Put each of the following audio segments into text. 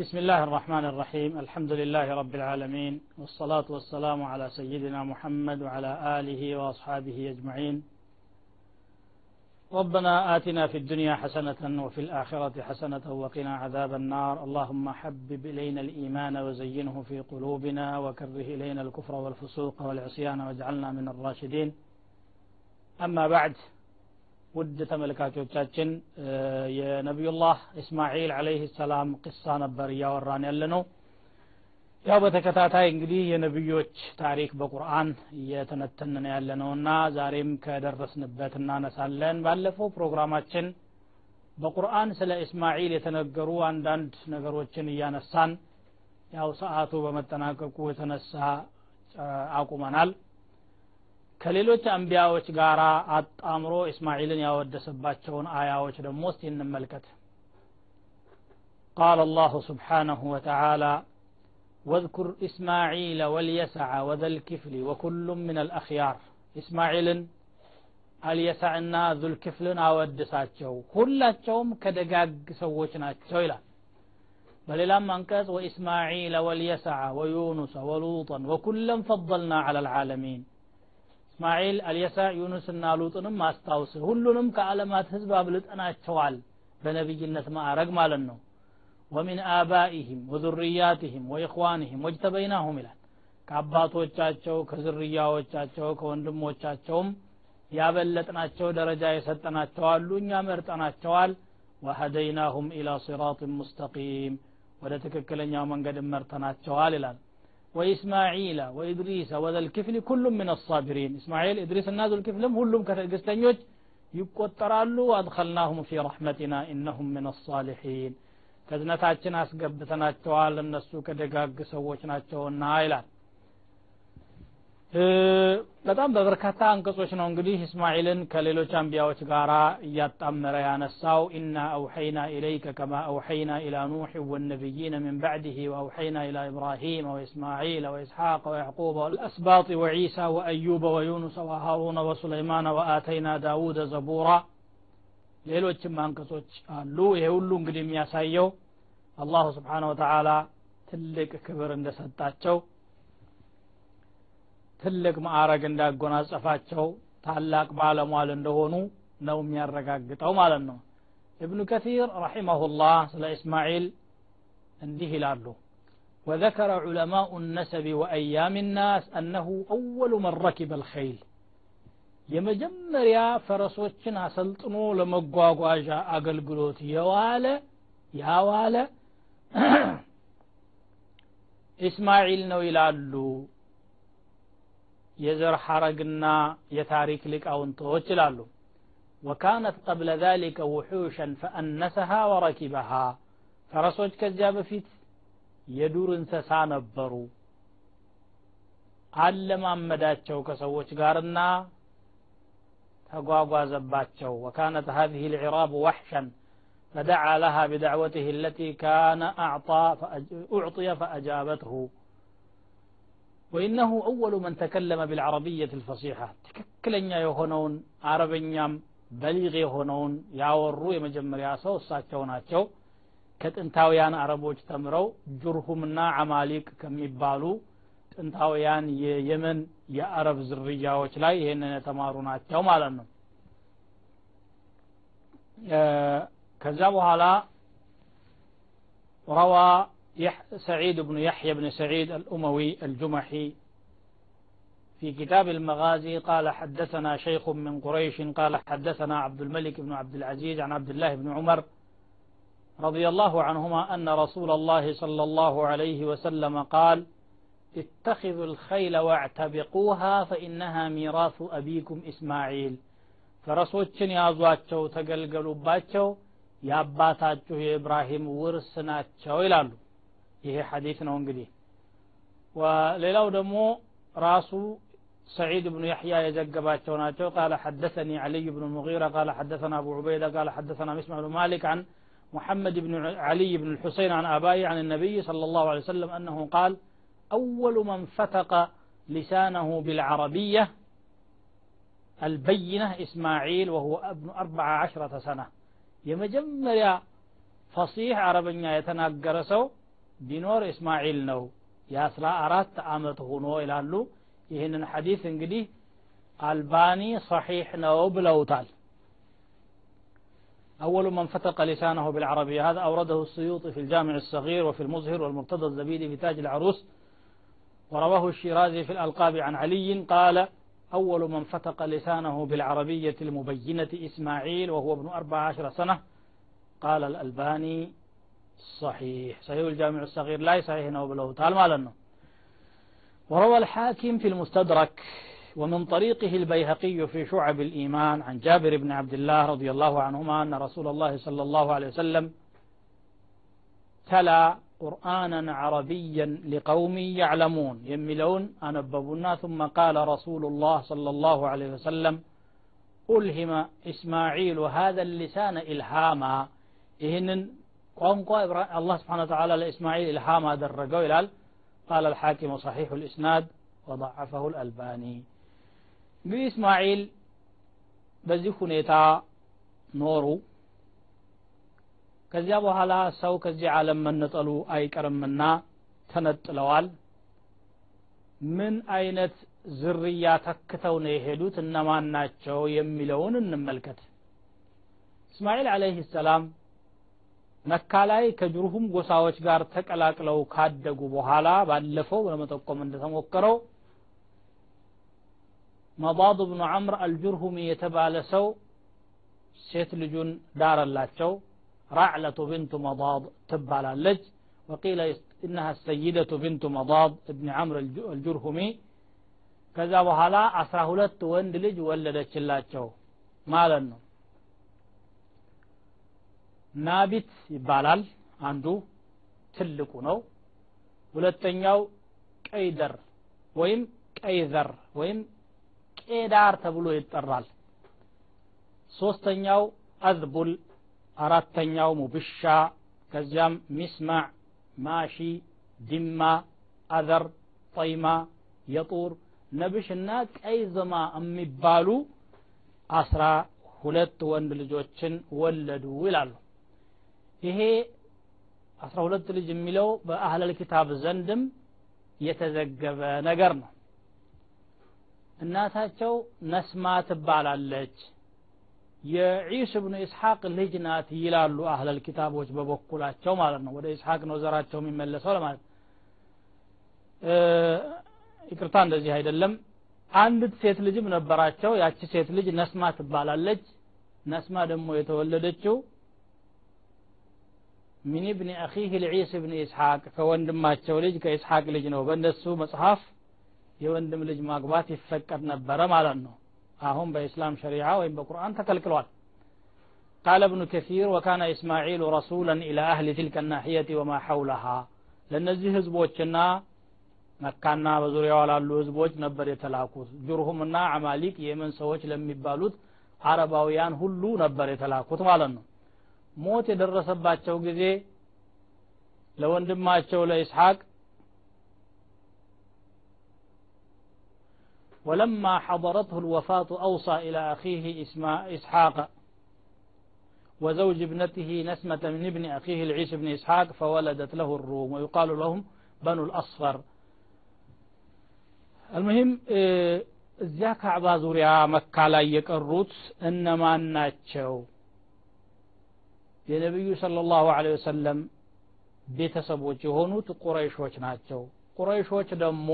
بسم الله الرحمن الرحيم. الحمد لله رب العالمين والصلاة والسلام على سيدنا محمد وعلى آله وأصحابه أجمعين. ربنا آتنا في الدنيا حسنة وفي الآخرة حسنة وقنا عذاب النار. اللهم حبب إلينا الإيمان وزينه في قلوبنا وكره إلينا الكفر والفسوق والعصيان واجعلنا من الراشدين. أما بعد ውድ ተመልካቾቻችን የነቢዩላህ እስማዒል አለይህ ሰላም ቅሳ ነበር እያወራን ያለ ነው ያው በተከታታይ እንግዲህ የነቢዮች ታሪክ በቁርአን እየተነተንን ያለ ነው እና ዛሬም ከደረስንበት እናነሳለን። ባለፈው ፕሮግራማችን በቁርአን ስለ እስማዒል የተነገሩ አንዳንድ ነገሮችን እያነሳን ያው ሰዓቱ በመጠናቀቁ የተነሳ አቁመናል ከሌሎች አንቢያዎች ጋር አጣምሮ እስማኤልን ያወደሰባቸውን አያዎች ደግሞ እስቲ እንመልከት። قال الله سبحانه وتعالى واذكر إسماعيل واليسع وذا الكفل وكل من الأخيار إسماعيل اليسع النا ذو الكفل أود ساتشو كل شوم كدقاق سووشنا تشويلا بل لما وإسماعيل واليسع ويونس ولوطا وكلا فضلنا على العالمين እስማኤል አልየሳ ዩኑስና ሉጥንም አስታውስ። ሁሉንም ከዓለማት ህዝብ አብልጠናቸዋል በነቢይነት ማዕረግ ማለት ነው። ወሚን አባኢህም ወዙርያትህም ወኢኽዋንህም ወጅተበይናሁም ይላል። ከአባቶቻቸው ከዝርያዎቻቸው ከወንድሞቻቸውም ያበለጥናቸው ደረጃ የሰጠናቸው አሉ እኛ መርጠናቸዋል። ወሀደይናሁም ኢላ ሲራጥን ሙስተቂም ወደ ትክክለኛው መንገድ መርተናቸዋል ይላል وإسماعيل وإدريس وذا الكفل كل من الصابرين إسماعيل إدريس الناس الكفل كلهم كتجستنيوج يقطرالو وأدخلناهم في رحمتنا إنهم من الصالحين ከዝነታችን አስገብተናቸዋል እነሱ ከደጋግ ሰዎች ናቸውና ይላል በጣም በበርካታ አንቀጾች ነው እንግዲህ እስማኤልን ከሌሎች አንቢያዎች ጋር እያጣመረ ያነሳው ኢና አውሐይና ኢለይከ ከማ አውሐይና ኢላ ኑሕ ወነቢይነ ምን ባዕድህ ወአውሐይና ኢላ ኢብራሂም ወኢስማዒል ወኢስሐቅ ወያዕቁብ ወልአስባጥ ወዒሳ ወአዩበ ወዩኑስ ወሃሩነ ወሱለይማን ወአተይና ዳውደ ዘቡራ ሌሎችም አንቀጾች አሉ ይሄ ሁሉ እንግዲህ የሚያሳየው አላሁ ስብሓን ወተዓላ ትልቅ ክብር እንደሰጣቸው ትልቅ ማዕረግ እንዳጎናጸፋቸው ታላቅ ባለሟል እንደሆኑ ነው የሚያረጋግጠው ማለት ነው እብኑ ከሲር ረሒመሁላህ ስለ እስማዒል እንዲህ ይላሉ وذكر علماء النسب وأيام الناس أنه أول من ركب الخيل የመጀመሪያ ፈረሶችን አሰልጥኖ ለመጓጓዣ አገልግሎት የዋለ ያዋለ ኢስማዒል ነው ይላሉ የዘር ሐረግና የታሪክ ሊቃውንቶች ይላሉ ወካነት ቀብለ ذلك ውሑሸን ፈአነሰሃ ወረኪበሃ ፈረሶች ከዚያ በፊት የዱር እንሰሳ ነበሩ አለማመዳቸው ከሰዎች ጋርና ተጓጓዘባቸው وكانت هذه العراب وحشا فدعا لها بدعوته التي كان أعطى أعطي فأجابته وإنه أول من تكلم بالعربية الفصيحة تككلن يهونون عربيا بليغ يهونون ياورو يمجمر ياسو ساتشو ناتشو ከጥንታውያን አረቦች ተምረው ጁርሁምና አማሊቅ ከሚባሉ ጥንታውያን የየመን የአረብ ዝርያዎች ላይ ይህንን የተማሩ ናቸው ማለት ነው ከዛ በኋላ ረዋ سعيد بن يحيى بن سعيد الأموي الجمحي في كتاب المغازي قال حدثنا شيخ من قريش قال حدثنا عبد الملك بن عبد العزيز عن عبد الله بن عمر رضي الله عنهما أن رسول الله صلى الله عليه وسلم قال اتخذوا الخيل واعتبقوها فإنها ميراث أبيكم إسماعيل ፈረሶችን ያዟቸው ተገልገሉባቸው የአባታችሁ የኢብራሂም ውርስ ናቸው ይላሉ ይሄ ሐዲስ ነው እንግዲህ። دمو ደግሞ سعيد بن يحيى يزقبا شوناتو قال حدثني علي بن المغيرة قال حدثنا أبو عبيدة قال حدثنا مسمع بن مالك عن محمد بن علي بن الحسين عن أبائي عن النبي صلى الله عليه وسلم أنه قال أول من فتق لسانه بالعربية البينة إسماعيل وهو ابن أربع عشرة سنة يمجمر فصيح عربيا يتناقرسو ቢኖር እስማዒል ነው የአስራ አራት አመት ሆኖ ይላሉ ይህንን ሐዲስ እንግዲህ አልባኒ ሰሒሕ ነው ብለውታል أول من فتق لسانه بالعربية هذا أورده السيوطي في الجامع الصغير وفي المظهر والمرتضى الزبيدي في تاج العروس ورواه الشيرازي في الألقاب عن علي قال أول من فتق لسانه بالعربية المبينة إسماعيل وهو ابن أربع عشر سنة قال الألباني صحيح. صحيح الجامع الصغير. لا صحيح نوبله تعال مالنا وروى الحاكم في المستدرك ومن طريقه البيهقي في شعب الإيمان عن جابر بن عبد الله رضي الله عنهما أن رسول الله صلى الله عليه وسلم تلا قرآنا عربيا لقوم يعلمون. يملون. أنببنا ثم قال رسول الله صلى الله عليه وسلم ألهم إسماعيل هذا اللسان إلهاما. إهن قومكو الله سبحانه وتعالى لإسماعيل إلحام هذا الرقو قال الحاكم صحيح الإسناد وضعفه الألباني. بإسماعيل بزيخونيتا نورو. كذبوا لا سو كذي عالم من نطلو أي كرم منا تنت لوال من أينت زرياتك ተክተውን የሄዱት እነማን ናቸው የሚለውን እንመልከት إسماعيل عليه السلام መካ ላይ ከጅሩሁም ጎሳዎች ጋር ተቀላቅለው ካደጉ በኋላ ባለፈው ለመጠቆም እንደተሞከረው መባድ ብኑ ዐምር አልጁርሁሚ የተባለ ሰው ሴት ልጁን ዳረላቸው። ራዕለቱ ብንቱ መዳድ ትባላለች። ወቂለ ኢነሃ ሰይደቱ ብንቱ መዳድ እብኒ ዐምር አልጁርሁሚ ከዛ በኋላ አስራ ሁለት ወንድ ልጅ ወለደችላቸው ማለት ነው ናቢት ይባላል። አንዱ ትልቁ ነው። ሁለተኛው ቀይደር ወይም ቀይዘር ወይም ቄዳር ተብሎ ይጠራል። ሶስተኛው አዝቡል አራተኛው ሙብሻ ከዚያም ሚስማዕ ማሺ ዲማ አዘር ጠይማ የጡር ነብሽና ቀይዝማ የሚባሉ አስራ ሁለት ወንድ ልጆችን ወለዱ ይላሉ ይሄ አስራ ሁለት ልጅ የሚለው በአህለል ኪታብ ዘንድም የተዘገበ ነገር ነው። እናታቸው ነስማ ትባላለች። የዒስ ብኑ ኢስሐቅ ልጅ ናት ይላሉ አህለል ኪታቦች በበኩላቸው ማለት ነው። ወደ ኢስሐቅ ነው ዘራቸው የሚመለሰው ለማለት ይቅርታ እንደዚህ አይደለም። አንዲት ሴት ልጅም ነበራቸው። ያቺ ሴት ልጅ ነስማ ትባላለች። ነስማ ደግሞ የተወለደችው ሚን ብኒ አኺህ ልዒስ ብኒ ኢስሐቅ ከወንድማቸው ልጅ ከኢስሐቅ ልጅ ነው በእነሱ መጽሐፍ የወንድም ልጅ ማግባት ይፈቀድ ነበረ ማለት ነው አሁን በኢስላም ሸሪዓ ወይም በቁርአን ተከልክሏል قال ابن كثير وكان إسماعيل رسولا إلى أهل تلك الناحية وما حولها ለእነዚህ ህዝቦችና መካና በዙሪያዋ ላሉ ህዝቦች ነበር የተላኩት ጁርሁምና አማሊቅ የመን ሰዎች ለሚባሉት አረባውያን ሁሉ ነበር የተላኩት ማለት ነው ሞት የደረሰባቸው ጊዜ ለወንድማቸው ለኢስሐቅ ولما حضرته الوفاة أوصى إلى أخيه إسحاق وزوج ابنته نسمة من ابن أخيه العيس بن إسحاق فولدت له الروم ويقال لهم بنو الأصفر المهم እዚያ ካዕባ ዙሪያ መካ ላይ የቀሩት እነማን ናቸው የነቢዩ ሰለላሁ ዐለይሂ ወሰለም ቤተሰቦች የሆኑት ቁረይሾች ናቸው። ቁረይሾች ደግሞ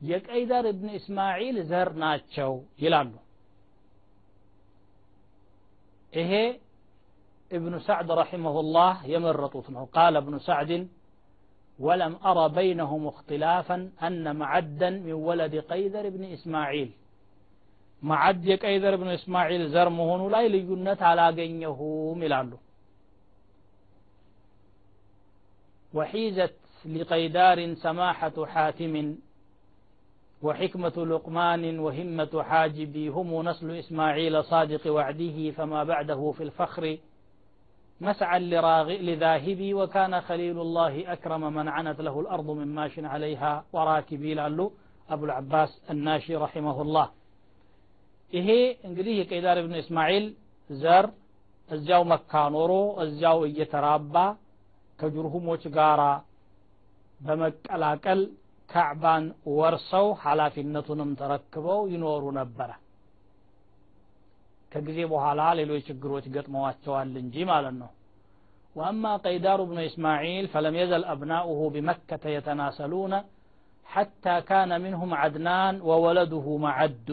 የቀይደር እብን اسماعيل ዘር ናቸው ይላሉ። ይሄ ابن سعد رحمه الله يمرطوت قال ابن سعد ولم أرى بينهم اختلافا أن معدا من ولد قيدر بن إسماعيل معد يقيدر بن إسماعيل زرمهن لا لينت على جنيه ملالو وحيزت لقيدار سماحة حاتم وحكمة لقمان وهمة حاجبي هم نسل إسماعيل صادق وعده فما بعده في الفخر. مسعى لذاهبي وكان خليل الله أكرم من عنت له الأرض من ماش عليها وراكبي لعله أبو العباس الناشي رحمه الله. ይሄ እንግዲህ የቀይዳር ብን እስማኤል ዘር እዚያው መካ ኖሮ እዚያው እየተራባ ከጅርሁሞች ጋራ በመቀላቀል ካዕባን ወርሰው ኃላፊነቱንም ተረክበው ይኖሩ ነበረ ከጊዜ በኋላ ሌሎች ችግሮች ገጥመዋቸዋል እንጂ ማለት ነው وأما قيدار بن إسماعيل فلم يزل أبناؤه بمكة يتناسلون حتى كان منهم عدنان وولده معد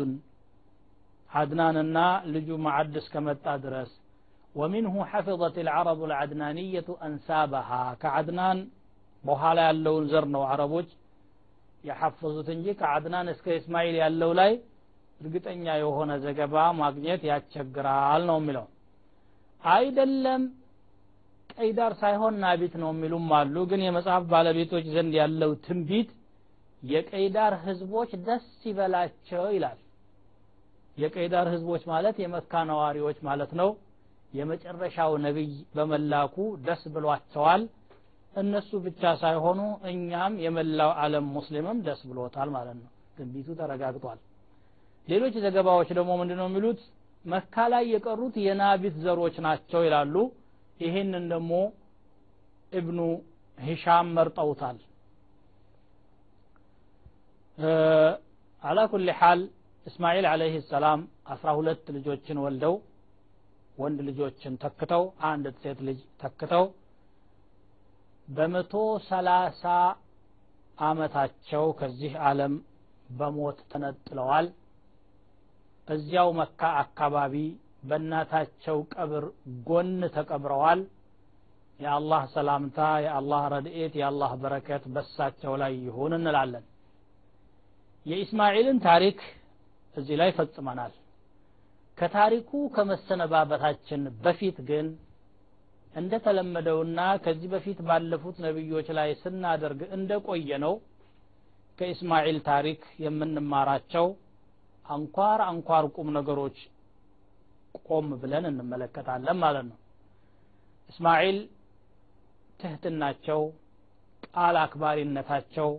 عدنان النا لجو معد كما درس ومنه حفظت العرب العدنانية أنسابها كعدنان በኋላ ያለውን ዘር ነው አረቦች የሐፈዙት እንጂ ከአድናን እስከ እስማኤል ያለው ላይ እርግጠኛ የሆነ ዘገባ ማግኘት ያስቸግራል ነው የሚለው አይደለም ቀይዳር ሳይሆን ናቢት ነው የሚሉም አሉ ግን የመጽሐፍ ባለቤቶች ዘንድ ያለው ትንቢት የቀይዳር ህዝቦች ደስ ይበላቸው ይላል የቀይዳር ህዝቦች ማለት የመካ ነዋሪዎች ማለት ነው። የመጨረሻው ነቢይ በመላኩ ደስ ብሏቸዋል። እነሱ ብቻ ሳይሆኑ እኛም የመላው ዓለም ሙስሊምም ደስ ብሎታል ማለት ነው። ትንቢቱ ተረጋግጧል። ሌሎች ዘገባዎች ደግሞ ምንድነው የሚሉት? መካ ላይ የቀሩት የናቢት ዘሮች ናቸው ይላሉ። ይህንን ደግሞ እብኑ ሂሻም መርጠውታል። አላ ኩል እስማኤል አለይህ ሰላም አስራ ሁለት ልጆችን ወልደው ወንድ ልጆችን ተክተው አንድ ሴት ልጅ ተክተው በመቶ ሰላሳ አመታቸው ከዚህ ዓለም በሞት ተነጥለዋል። እዚያው መካ አካባቢ በእናታቸው ቀብር ጎን ተቀብረዋል። የአላህ ሰላምታ የአላህ ረድኤት የአላህ በረከት በሳቸው ላይ ይሁን እንላለን። የኢስማኤልን ታሪክ እዚህ ላይ ፈጽመናል። ከታሪኩ ከመሰነባበታችን በፊት ግን እንደተለመደውና ከዚህ በፊት ባለፉት ነቢዮች ላይ ስናደርግ እንደቆየ ነው ከኢስማኤል ታሪክ የምንማራቸው አንኳር አንኳር ቁም ነገሮች ቆም ብለን እንመለከታለን ማለት ነው። እስማኤል ትህትናቸው ቃል አክባሪነታቸው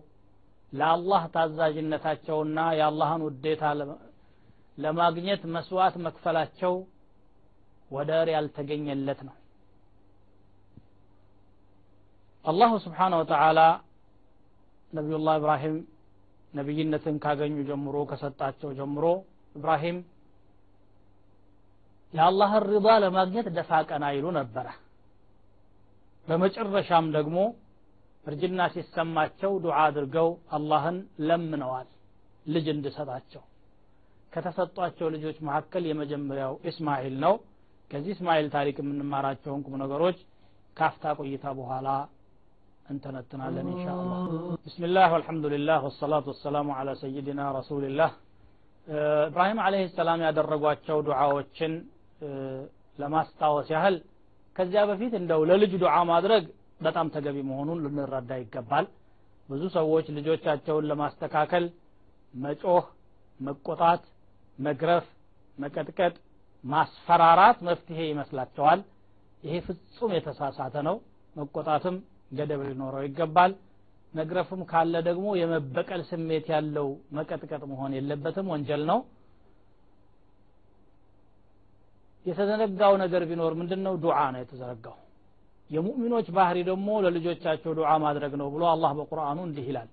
ለአላህ ታዛዥነታቸውና የአላህን ውዴታ ለማግኘት መስዋዕት መክፈላቸው ወደር ያልተገኘለት ነው። አላሁ ስብሓነ ወተዓላ ነቢዩላህ ኢብራሂም ነቢይነትን ካገኙ ጀምሮ ከሰጣቸው ጀምሮ ኢብራሂም የአላህን ሪዳ ለማግኘት ደፋ ቀና ይሉ ነበረ። በመጨረሻም ደግሞ እርጅና ሲሰማቸው ዱዓ አድርገው አላህን ለምነዋል ልጅ እንድሰጣቸው ከተሰጧቸው ልጆች መካከል የመጀመሪያው እስማኤል ነው። ከዚህ እስማኤል ታሪክ የምንማራቸውን ቁም ነገሮች ካፍታ ቆይታ በኋላ እንተነትናለን እንሻ አላህ ብስሚላህ ወሰላቱ ወሰላሙ አላ ሰይድና ረሱልላህ ኢብራሂም አለህ ሰላም ያደረጓቸው ዱዓዎችን ለማስታወስ ያህል ከዚያ በፊት እንደው ለልጅ ዱዓ ማድረግ በጣም ተገቢ መሆኑን ልንረዳ ይገባል። ብዙ ሰዎች ልጆቻቸውን ለማስተካከል መጮህ መቆጣት መግረፍ መቀጥቀጥ ማስፈራራት መፍትሄ ይመስላቸዋል። ይሄ ፍጹም የተሳሳተ ነው። መቆጣትም ገደብ ሊኖረው ይገባል። መግረፍም ካለ ደግሞ የመበቀል ስሜት ያለው መቀጥቀጥ መሆን የለበትም። ወንጀል ነው። የተዘነጋው ነገር ቢኖር ምንድን ነው ዱዓ ነው የተዘረጋው የሙእሚኖች ባህሪ ደግሞ ለልጆቻቸው ዱዓ ማድረግ ነው ብሎ አላህ በቁርአኑ እንዲህ ይላል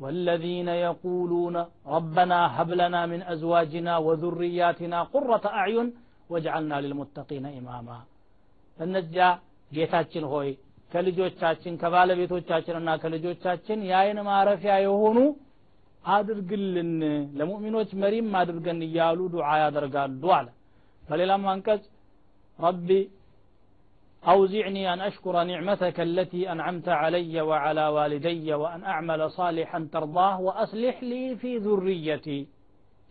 والذين يقولون ربنا هب لنا من أزواجنا وذرياتنا قرة أعين واجعلنا للمتقين إماما እነዚያ ጌታችን ሆይ ከልጆቻችን ከባለቤቶቻችንና ከልጆቻችን የአይን ማረፊያ የሆኑ አድርግልን ለሙእሚኖች መሪም አድርገን እያሉ ዱዓ ያደርጋሉ አለ በሌላም አንቀጽ ረቢ أوزعني أن أشكر نعمتك التي أنعمت علي وعلى والدي وأن أعمل صالحا ترضاه وأصلح لي في ذريتي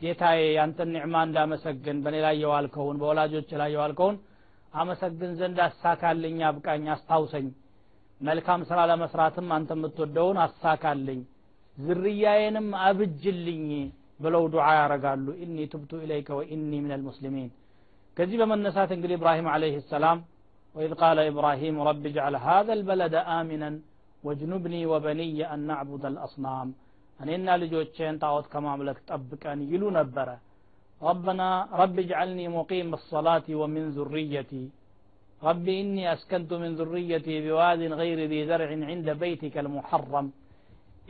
ጌታዬ ያንተን ኒዕማ እንዳመሰግን በእኔ ላይ የዋልከውን በወላጆች ላይ የዋልከውን አመሰግን ዘንድ አሳካልኝ አብቃኝ አስታውሰኝ መልካም ስራ ለመስራትም አንተ የምትወደውን አሳካልኝ ዝርያዬንም አብጅልኝ ብለው ዱዓ ያረጋሉ ኢኒ ትብቱ ኢለይከ ወኢኒ ምን ልሙስሊሚን ከዚህ በመነሳት እንግዲህ ኢብራሂም አለይህ ሰላም وإذ قال إبراهيم رب اجعل هذا البلد آمنا واجنبني وبني أن نعبد الأصنام እኔና ልጆቼን ጣዖት ከማምለክ ጠብቀን ይሉ ነበረ ረበና ረቢ ጅዓልኒ ሙቂም ሰላቲ ወሚን ዙርየቲ رب إني أسكنت من ذريتي بواد غير ذي زرع عند بيتك المحرم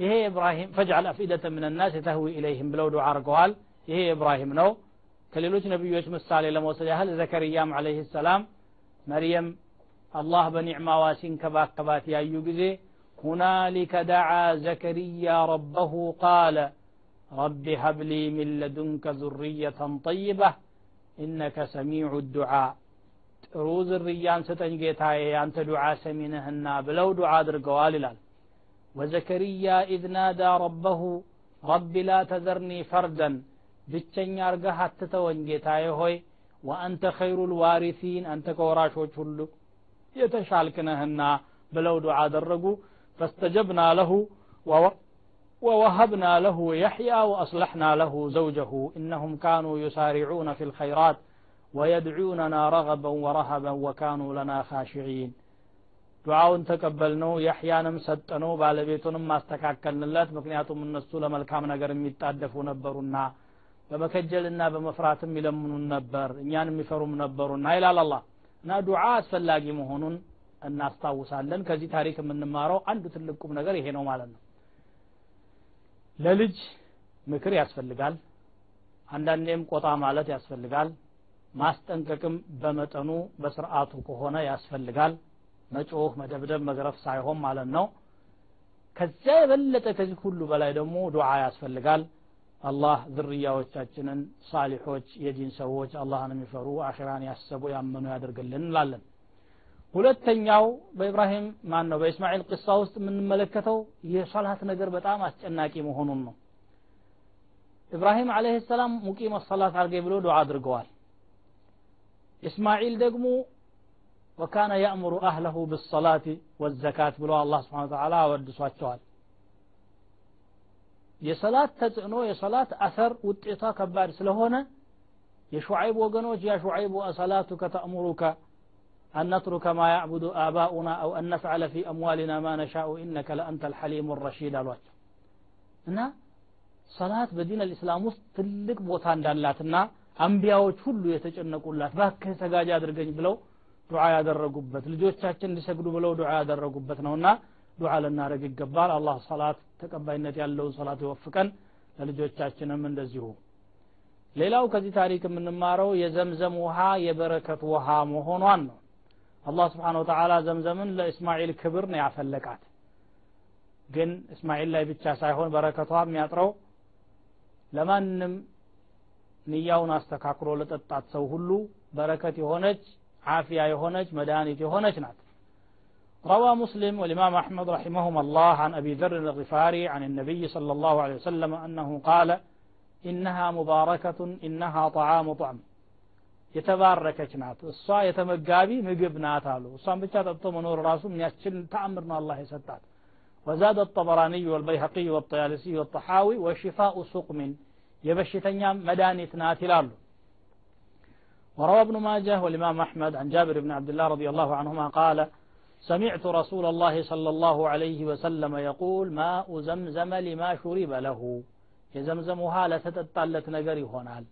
ይሄ ኢብራሂም ፈጅዓል አፍኢደተ ምን ናስ ተህዊ ኢለይህም ብለው ዱዓ አድርገዋል ይሄ ኢብራሂም ነው ከሌሎች ነቢዮች ምሳሌ ለመውሰድ ያህል ዘከርያም አለይህ ሰላም مريم الله بنعمة واسين كبات كبات يا يجزي هنالك دعا زكريا ربه قال رب هب لي من لدنك ذرية طيبة إنك سميع الدعاء. روز الريان ستنجي جيتاي أنت دعاء سمينه بلو دعاء درقوال وزكريا إذ نادى ربه رب لا تذرني فردا بچن يارغا حتى تو انجي هوي ወአንተ ኸይሩ ልዋሪሲን አንተ ከወራሾች ሁሉ የተሻልክ ነህና ብለው ዱዓ አደረጉ ፈስተጀብና ለሁ ووهبنا له يحيى وأصلحنا له زوجه إنهم كانوا يسارعون في الخيرات ويدعوننا رغبا ورهبا وكانوا لنا خاشعين ዱዓውን ተቀበልነው ያሕያንም ሰጠነው ባለቤቱንም ማስተካከልንለት ምክንያቱም እነሱ ለመልካም ነገር የሚጣደፉ ነበሩና በመከጀልና በመፍራትም ይለምኑን ነበር እኛን የሚፈሩም ነበሩና ይላል አላህ። እና ዱዓ አስፈላጊ መሆኑን እናስታውሳለን። ከዚህ ታሪክ የምንማረው አንዱ ትልቅ ቁም ነገር ይሄ ነው ማለት ነው። ለልጅ ምክር ያስፈልጋል አንዳንዴም ቆጣ ማለት ያስፈልጋል ማስጠንቀቅም በመጠኑ በስርዓቱ ከሆነ ያስፈልጋል። መጮህ መደብደብ መግረፍ ሳይሆን ማለት ነው። ከዚያ የበለጠ ከዚህ ሁሉ በላይ ደግሞ ዱዓ ያስፈልጋል አላህ ዝርያዎቻችንን ሳሊሖች የዲን ሰዎች አላህን የሚፈሩ አኺራን ያሰቡ ያመኑ ያደርግልን እንላለን። ሁለተኛው በኢብራሂም ማን ነው በእስማኤል ቅሳ ውስጥ የምንመለከተው የሰላት ነገር በጣም አስጨናቂ መሆኑን ነው። ኢብራሂም አለህ ሰላም ሙቂም ሰላት አድርገ ብሎ ዱዓ አድርገዋል። እስማኤል ደግሞ ወካነ ያእምሩ አህለሁ ብሰላት ወዘካት ብሎ አላ ስብሓን ተላ አወድሷቸዋል። የሰላት ተጽዕኖ የሰላት አሰር ውጤቷ ከባድ ስለሆነ የሹዓይብ ወገኖች ያ ሹዓይብ አሰላቱከ ተእሙሩከ አንነትሩከ ማ ያዕቡዱ አባኡና አው አነፍዓለ ፊ አምዋሊና ማ ነሻኡ ኢነከ ለአንተ ልሐሊሙ ረሺድ አሏቸው። እና ሰላት በዲን አልእስላም ውስጥ ትልቅ ቦታ እንዳላትና አንቢያዎች ሁሉ የተጨነቁላት ባክህ ሰጋጅ አድርገኝ ብለው ዱዓ ያደረጉበት ልጆቻችን እንዲሰግዱ ብለው ዱዓ ያደረጉበት ነውና ዱዓ ልናደረግ ይገባል። አላህ ሰላት ተቀባይነት ያለውን ሰላት ይወፍቀን። ለልጆቻችንም እንደዚሁ። ሌላው ከዚህ ታሪክ የምንማረው የዘምዘም ውሃ የበረከት ውሃ መሆኗን ነው። አላህ ስብሓን ወተላ ዘምዘምን ለእስማኤል ክብር ነው ያፈለቃት። ግን እስማኤል ላይ ብቻ ሳይሆን በረከቷ የሚያጥረው ለማንም ንያውን አስተካክሎ ለጠጣት ሰው ሁሉ በረከት የሆነች አፍያ የሆነች መድኃኒት የሆነች ናት። روى مسلم والإمام أحمد رحمهما الله عن أبي ذر الغفاري عن النبي صلى الله عليه وسلم أنه قال إنها مباركة إنها طعام طعم የተባረከች ናት እሷ የተመጋቢ ምግብ ናት አሉ እሷን ብቻ ጠጥቶ መኖር ራሱ የሚያስችል ተአምር ነው አላህ የሰጣት وزاد الطبراني والبيهقي والطيالسي والطحاوي وشفاء سقم يبشتنيا مدانيت نات ይላሉ وروى ابن ماجه والإمام أحمد عن جابر بن عبد الله رضي الله عنهما قال سمعت رسول الله صلى الله عليه وسلم يقول ماء زمزم لما شرب له የዘምዘም ውሃ ለተጠጣለት ነገር ይሆናል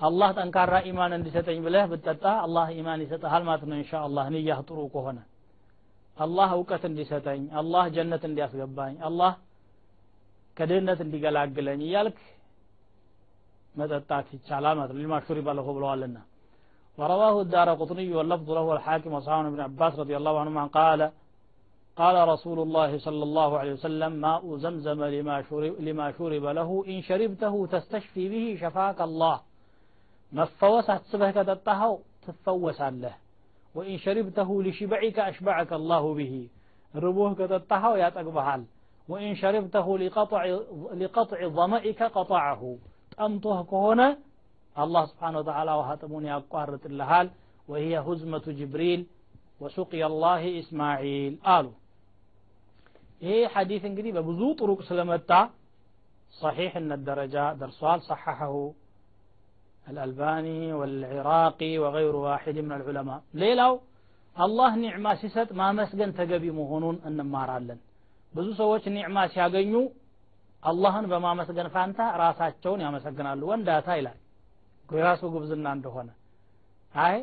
አላህ ጠንካራ ኢማን እንዲሰጠኝ ብለህ ብትጠጣ አላህ ኢማን ይሰጠሃል ማለት ነው እንሻ አላህ ንያህ ጥሩ ከሆነ አላህ እውቀት እንዲሰጠኝ አላህ ጀነት እንዲያስገባኝ አላህ ከድህነት እንዲገላግለኝ እያልክ መጠጣት ይቻላል ማለት ነው ሊማ ሹሪበ ለሁ ብለዋልና ورواه الدار قطني واللفظ له الحاكم وصحابه بن عباس رضي الله عنهما قال قال رسول الله صلى الله عليه وسلم ماء زمزم لما شرب, لما شرب له إن شربته تستشفي به شفاك الله. مفوس هتسبه كتطهو تفوس له وإن شربته لشبعك أشبعك الله به. ربوه كتطهو يتقبحل وإن شربته لقطع, لقطع ظمئك قطعه. أنطهك هنا አላህ ስብሓን ወተላ ውሃጥሙን ያቋርጥልሃል ወህየ ሁዝመቱ ጅብሪል ወሱቅየ ላህ ኢስማዒል አሉ ይሄ ሐዲት እንግዲህ በብዙ ጥሩቅ ስለመጣ صحيحነት ደረጃ ደርሷል صححه الألباني والعراقي وغير واحد من العلماء ليلاو الله نعمة سيست ما مسجن تجبي مهونون أن مارالن ብዙ ሰዎች ኒዕማ ሲያገኙ አላህን በማመስገን ፋንታ ራሳቸውን ያመሰግናሉ ወንዳታ ይላል የራሱ ጉብዝና እንደሆነ። አይ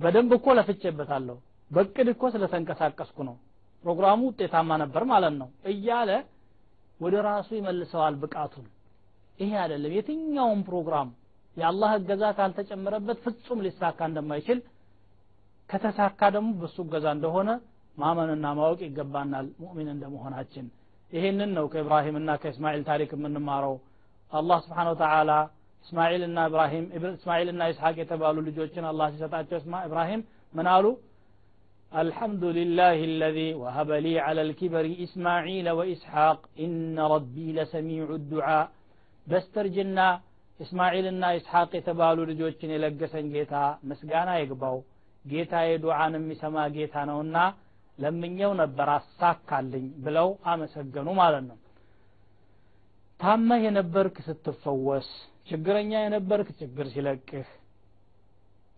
በደንብ እኮ ለፍቼበታለሁ። በቅድ እኮ ስለተንቀሳቀስኩ ነው። ፕሮግራሙ ውጤታማ ነበር ማለት ነው እያለ ወደ ራሱ ይመልሰዋል ብቃቱን። ይሄ አይደለም። የትኛውም ፕሮግራም የአላህ እገዛ ካልተጨመረበት ፍጹም ሊሳካ እንደማይችል ከተሳካ ደግሞ በሱ እገዛ እንደሆነ ማመንና ማወቅ ይገባናል ሙእሚን እንደመሆናችን። ይህንን ነው ከኢብራሂምና ከእስማኤል ታሪክ የምንማረው። አላህ ስብሓን ወተዓላ እስማኤልና ኢብራሂም እስማኤልና ኢስሐቅ የተባሉ ልጆችን አላህ ሲሰጣቸው ኢብራሂም ምን አሉ الحمد لله الذي وهب لي على الكبر إسماعيل وإسحاق إن ربي لسميع الدعاء بسترجنا إسماعيلنا إسحاق يتبالو لجوجين يلقسن جيتا مسقانا يقباو ጌታ የዱዓን የሚሰማ ጌታ ነውና ለምኘው ነበር አሳካልኝ ብለው አመሰገኑ ማለት ነው ታመህ የነበርክ ስትፈወስ ችግረኛ የነበርክ ችግር ሲለቅህ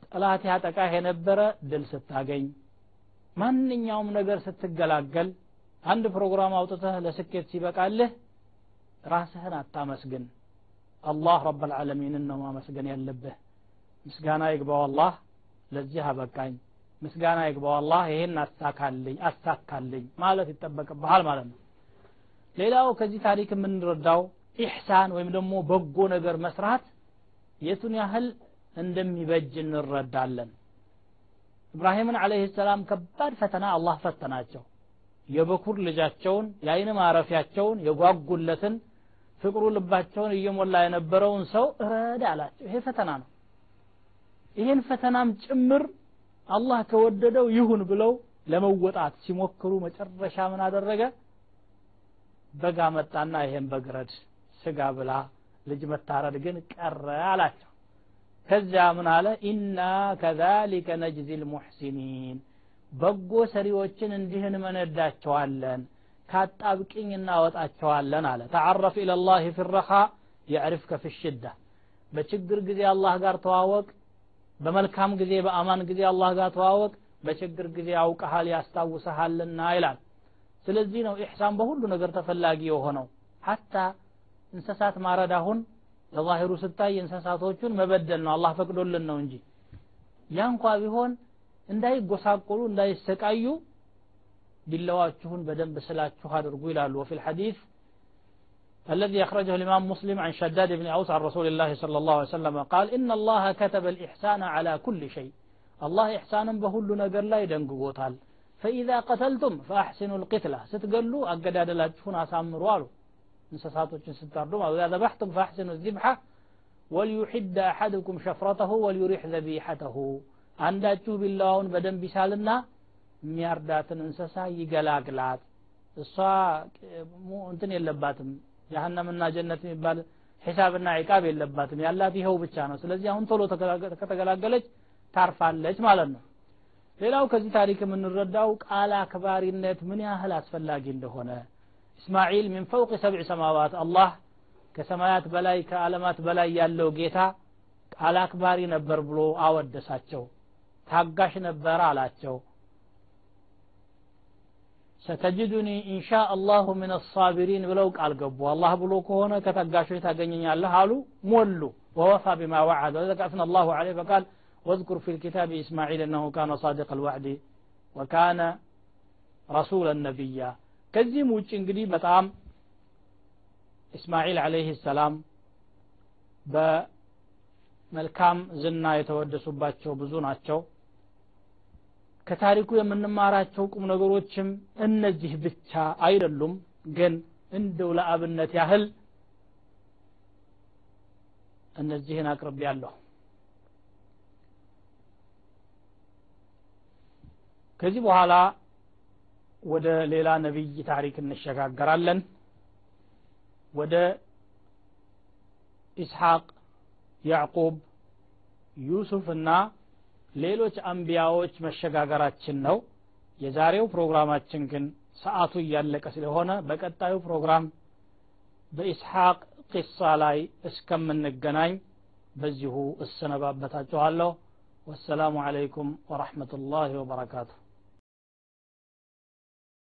ጠላት ያጠቃህ የነበረ ድል ስታገኝ ማንኛውም ነገር ስትገላገል አንድ ፕሮግራም አውጥተህ ለስኬት ሲበቃልህ ራስህን አታመስግን። አላህ ረብ ልዓለሚንን ነው ማመስገን ያለብህ። ምስጋና ይግባው አላህ ለዚህ አበቃኝ። ምስጋና ይግባው አላህ ይሄን አሳካልኝ አሳካልኝ ማለት ይጠበቅብሃል ማለት ነው። ሌላው ከዚህ ታሪክ የምንረዳው ኢሕሳን ወይም ደግሞ በጎ ነገር መስራት የቱን ያህል እንደሚበጅ እንረዳለን። ኢብራሂምን አለህ ሰላም ከባድ ፈተና አላህ ፈተናቸው። የበኩር ልጃቸውን የአይን ማረፊያቸውን የጓጉለትን ፍቅሩ ልባቸውን እየሞላ የነበረውን ሰው እረድ አላቸው። ይሄ ፈተና ነው። ይህን ፈተናም ጭምር አላህ ከወደደው ይሁን ብለው ለመወጣት ሲሞክሩ መጨረሻ ምን አደረገ? በጋ መጣና ይሄን በግረድ ስጋ ብላ ልጅ መታረድ ግን ቀረ አላቸው። ከዚያ ምን አለ? ኢና ከዛሊከ ነጅዚ ልሙሕሲኒን በጎ ሰሪዎችን እንዲህ እንመነዳቸዋለን ካጣብቅኝ እናወጣቸዋለን አለ። ተዓረፍ ኢለላህ ፊ ረኻ የዕሪፍከ ፊ ሽዳ በችግር ጊዜ አላህ ጋር ተዋወቅ በመልካም ጊዜ በአማን ጊዜ አላህ ጋር ተዋወቅ በችግር ጊዜ ያውቀሃል ያስታውሰሃልና ይላል። ስለዚህ ነው ኢሕሳን በሁሉ ነገር ተፈላጊ የሆነው። ሐታ እንስሳት ማረድ አሁን ለዛሂሩ ስታይ እንስሳቶቹን መበደል ነው አላህ ፈቅዶልን ነው እንጂ ያ እንኳ ቢሆን እንዳይጎሳቆሉ እንዳይሰቃዩ ቢላዋችሁን በደንብ ስላችሁ አድርጉ ይላሉ وفي الحديث الذي أخرجه الإمام مسلم عن شداد بن أوس عن رسول الله صلى الله عليه وسلم قال إن الله كتب الإحسان على كل شيء الله إحسانا بهل نقر لا يدنقوتال فإذا قتلتم فأحسنوا القتلة ستقلوا أقداد لا تشون أسامروا له እንስሳቶችን ስታርዱ ማለት ያ ዘበሕቱም ፈሕሲኑ ዚብሓ ወልዩሒድ አሐድኩም ሸፍረተሁ ወልዩሪሕ ዘቢሐተሁ። አንዳችሁ ቢላዋውን በደንብ ይሳልና የሚያርዳትን እንስሳ ይገላግላት። እሷ እንትን የለባትም። ጀሀነምና ጀነት የሚባል ሒሳብና ዒቃብ የለባትም። ያላት ይኸው ብቻ ነው። ስለዚህ አሁን ቶሎ ከተገላገለች ታርፋለች ማለት ነው። ሌላው ከዚህ ታሪክ የምንረዳው ቃል አክባሪነት ምን ያህል አስፈላጊ እንደሆነ። እስማዒል ሚን ፈውቅ ሰብዕ ሰማዋት አላህ ከሰማያት በላይ ከዓለማት በላይ ያለው ጌታ ቃል አክባሪ ነበር ብሎ አወደሳቸው ታጋሽ ነበር አላቸው ሰተጅዱኒ ኢንሻ አላሁ ምን አሳቢሪን ብለው ቃል ገቡ አላህ ብሎ ከሆነ ከታጋሾች ታገኘኛለህ አሉ ሞሉ ወወፋ ቢማ ወዓድ ወዘከ አስና አላሁ ዐለይህ ፈቃል واذكر في الكتاب إسماعيل أنه كان صادق الوعد وكان رسولا نبيا ከዚህም ውጭ እንግዲህ በጣም እስማኤል አለይህ ሰላም በመልካም ዝና የተወደሱባቸው ብዙ ናቸው። ከታሪኩ የምንማራቸው ቁም ነገሮችም እነዚህ ብቻ አይደሉም። ግን እንደው ለአብነት ያህል እነዚህን አቅርቤ ያለሁ ከዚህ በኋላ ወደ ሌላ ነቢይ ታሪክ እንሸጋገራለን። ወደ ኢስሐቅ ያዕቁብ ዩሱፍና ሌሎች አንቢያዎች መሸጋገራችን ነው። የዛሬው ፕሮግራማችን ግን ሰዓቱ እያለቀ ስለሆነ በቀጣዩ ፕሮግራም በኢስሐቅ ቂሳ ላይ እስከምንገናኝ በዚሁ እሰነባበታችኋለሁ። ወሰላሙ አለይኩም ወረሕመቱላህ ወበረካቱሁ